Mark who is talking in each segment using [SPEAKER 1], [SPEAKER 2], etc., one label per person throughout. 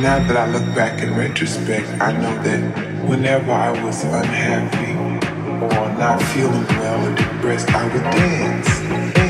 [SPEAKER 1] now that I look back in retrospect, I know that whenever I was unhappy or not feeling well or depressed, I would dance.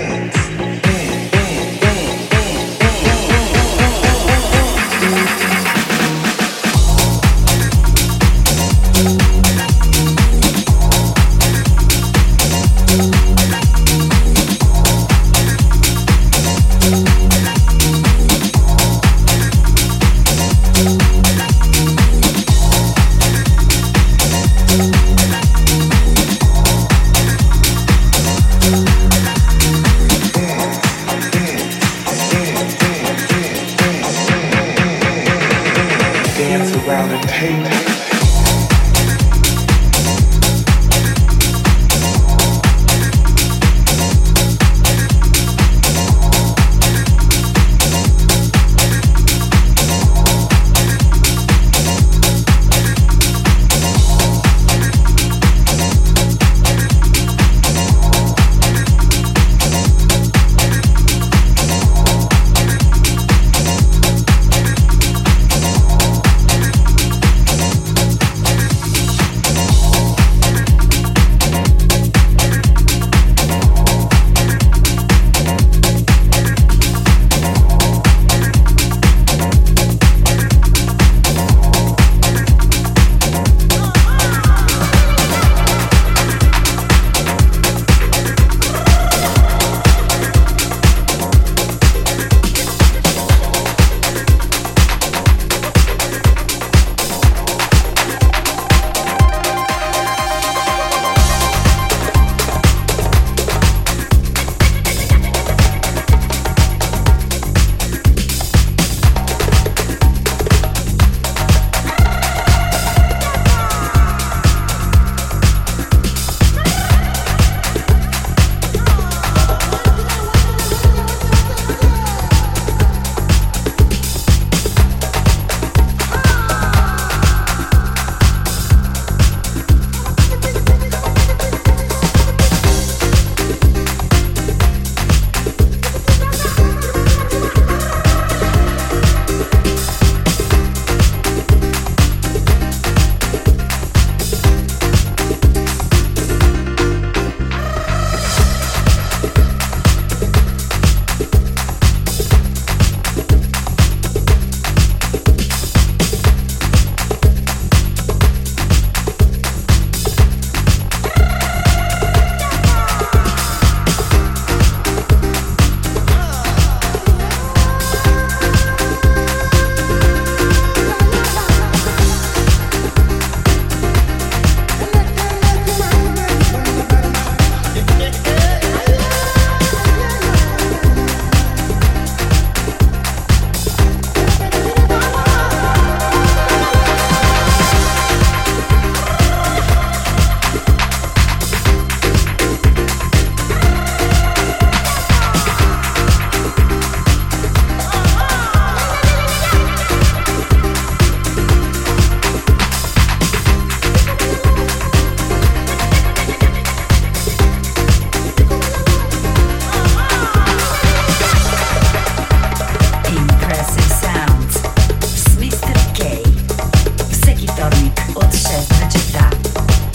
[SPEAKER 1] Senza città,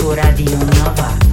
[SPEAKER 1] ora di un novato.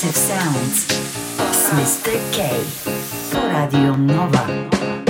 [SPEAKER 2] Progressive Sounds. Mr. K. Radio Nova.